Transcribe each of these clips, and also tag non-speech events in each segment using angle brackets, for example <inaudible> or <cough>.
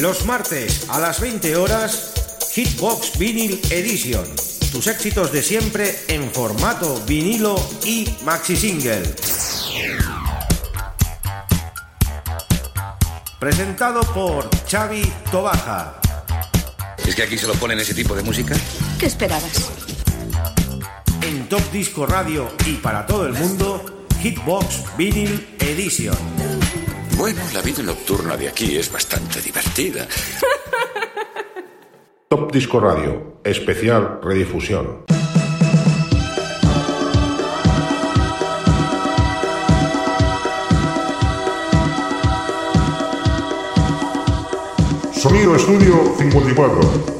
Los martes a las 20 horas, Hitbox Vinyl Edition. Tus éxitos de siempre en formato vinilo y maxi single. Presentado por Xavi Tobaja. ¿Es que aquí se lo ponen ese tipo de música? ¿Qué esperabas? En Top Disco Radio y para todo el mundo, Hitbox Vinyl Edition. Bueno, la vida nocturna de aquí es bastante divertida. <laughs> Top Disco Radio, especial redifusión. Sonido Estudio 54.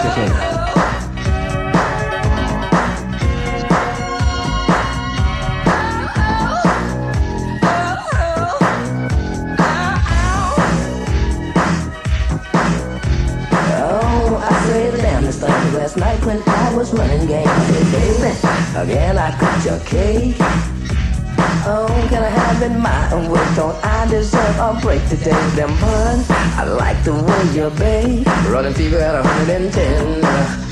Oh, 谢谢。last night when I was running game. Baby, again I cut your cake. Oh, can I have it my own way? Don't I deserve a break today? Them burn I like the way you're bang. Running fever at 110.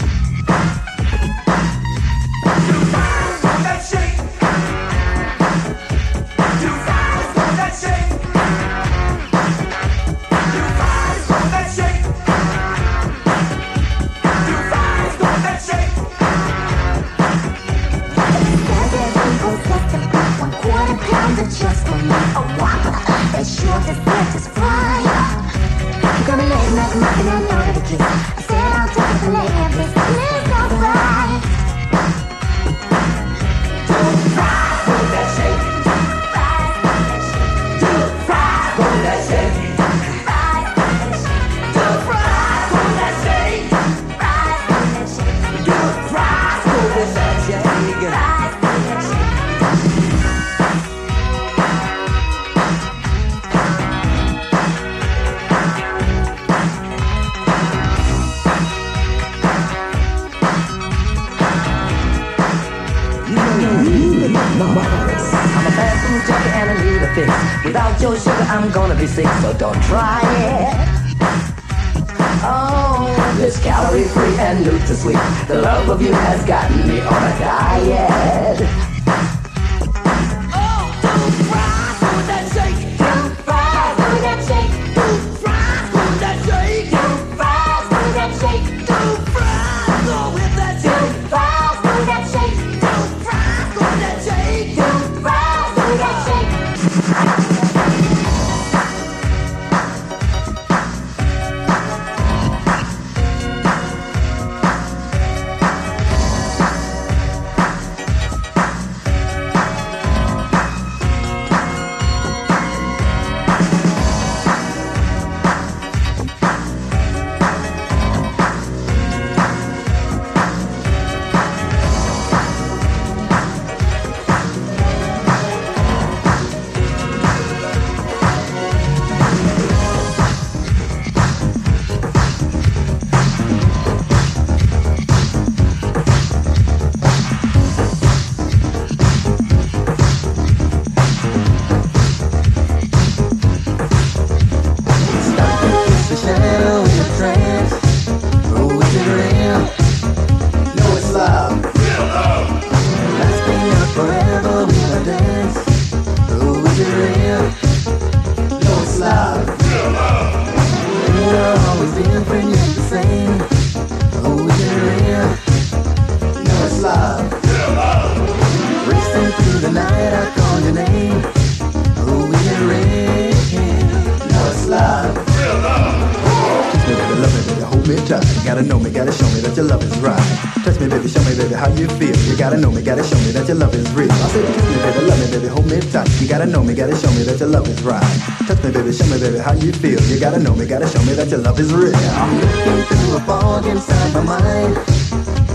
till love is real. Through a fog inside my mind.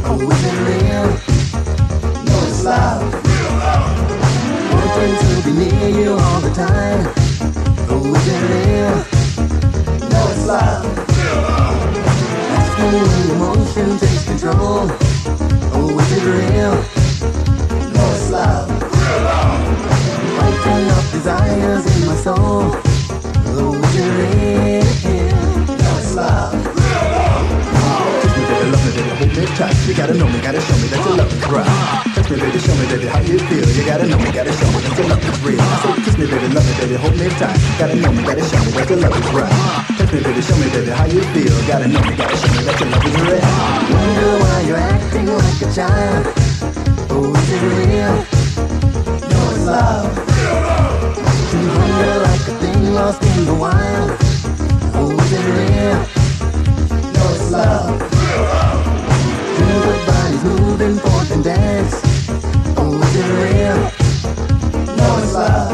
Oh, is it real? No, it's love. Wanting to be near you all the time. Oh, is it real? No, it's love. Asking when emotion takes control. Oh, is it real? No, it's love. Fighting up desires in my soul. Oh, is it real? Tight. You gotta know me, gotta show me that your love is right. Touch me, baby, show me, baby, how you feel. You gotta know me, gotta show me that your love is real. Say, kiss me, baby, love me, baby, hold me tight. Gotta know me, gotta show me that your love is right. Touch me, baby, show me, baby, how you feel. Gotta know me, gotta show me that your love is real. Wonder why you're acting like a child. Oh, is it real? No, it's love. You wonder like a thing lost in the wild. Oh, is it real? No, it's love. Bodies moving forth and dance. Oh, is it real? No, it's love.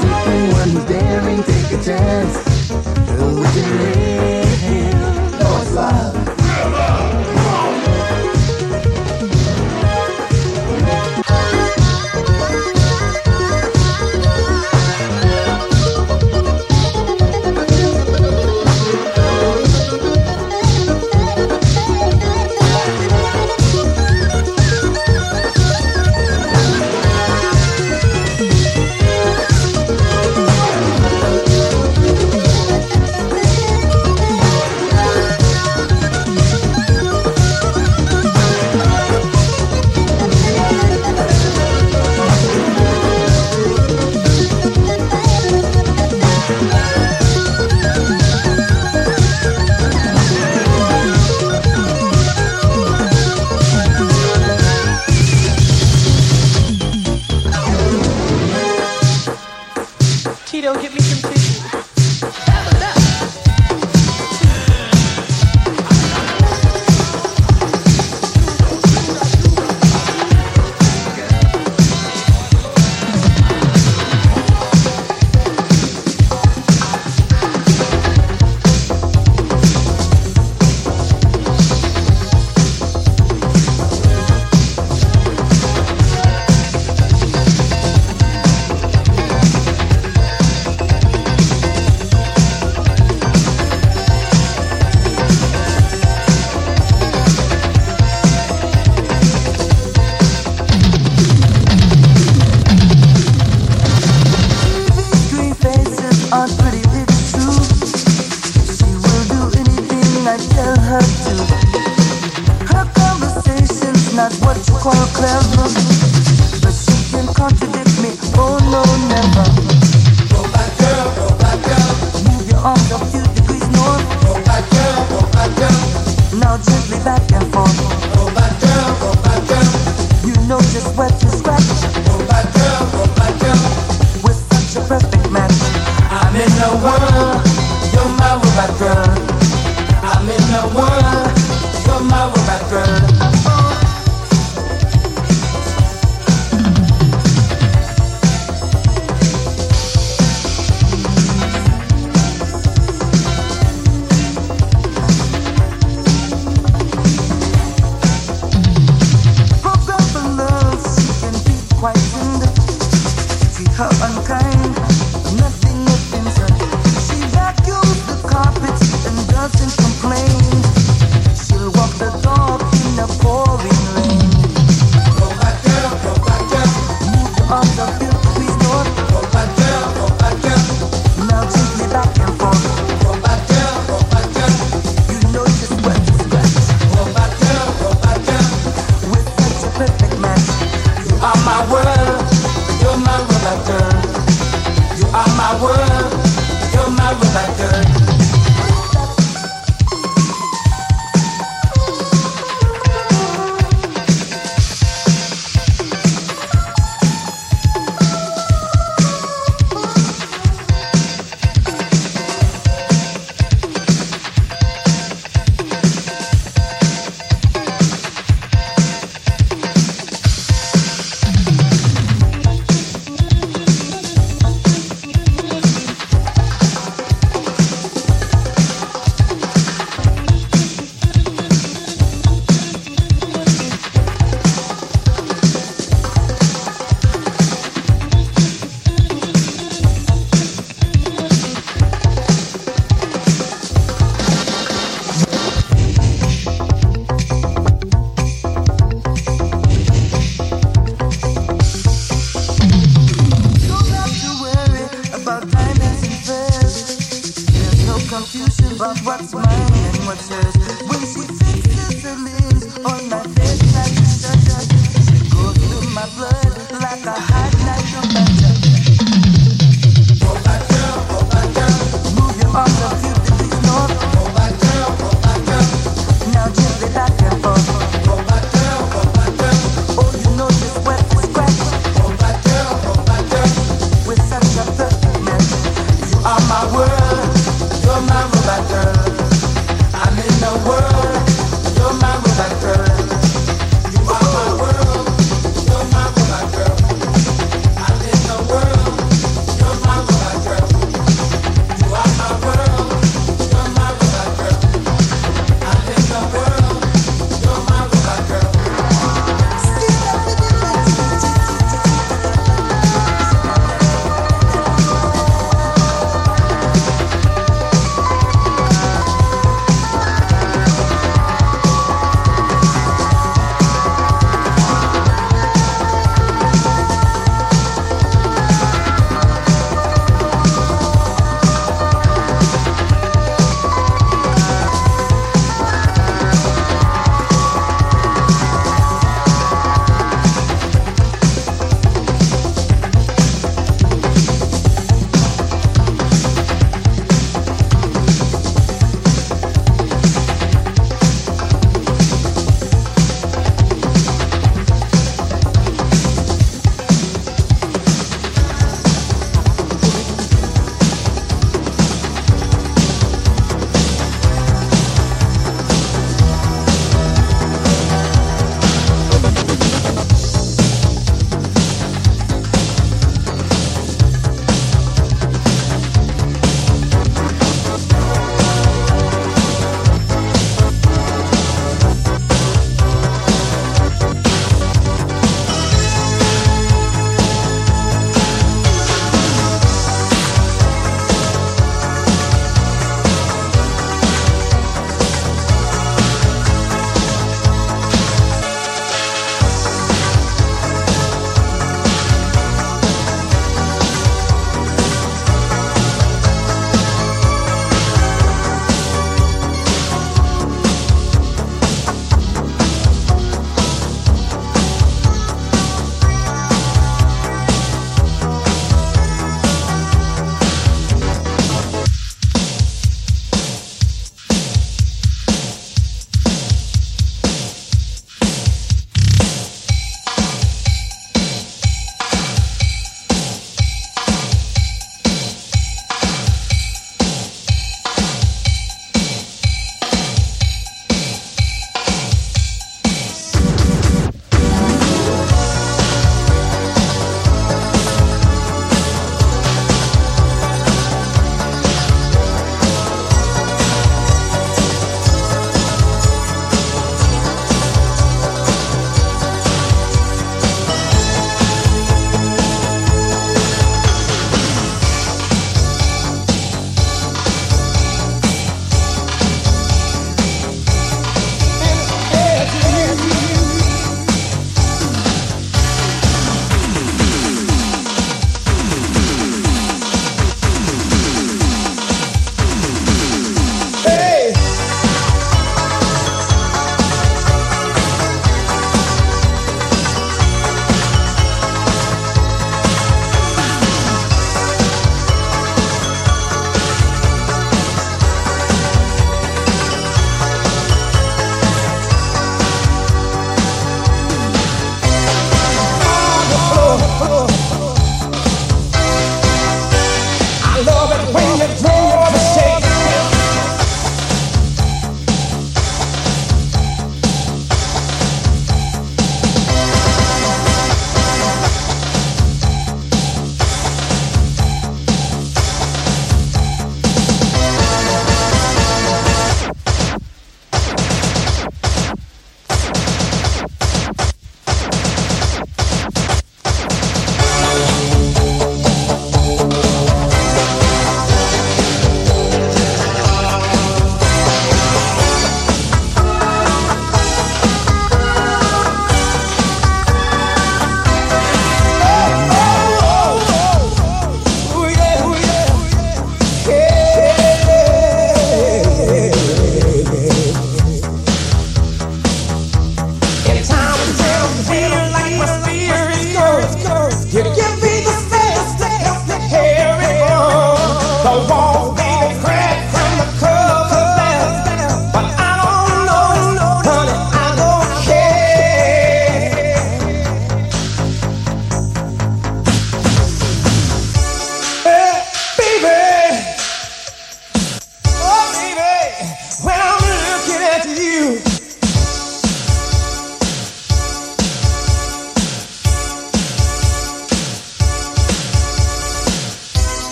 Seeking one who's daring, take a chance. Oh, is it real?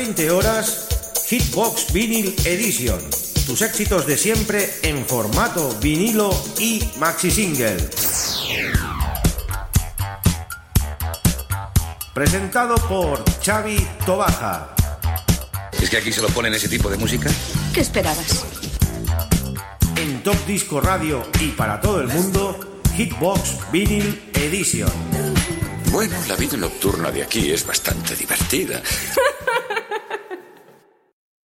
20 horas, Hitbox Vinyl Edition. Tus éxitos de siempre en formato vinilo y maxi single. Presentado por Xavi Tobaja. ¿Es que aquí se lo ponen ese tipo de música? ¿Qué esperabas? En Top Disco Radio y para todo el mundo, Hitbox Vinyl Edition. Bueno, la vida nocturna de aquí es bastante divertida. <laughs>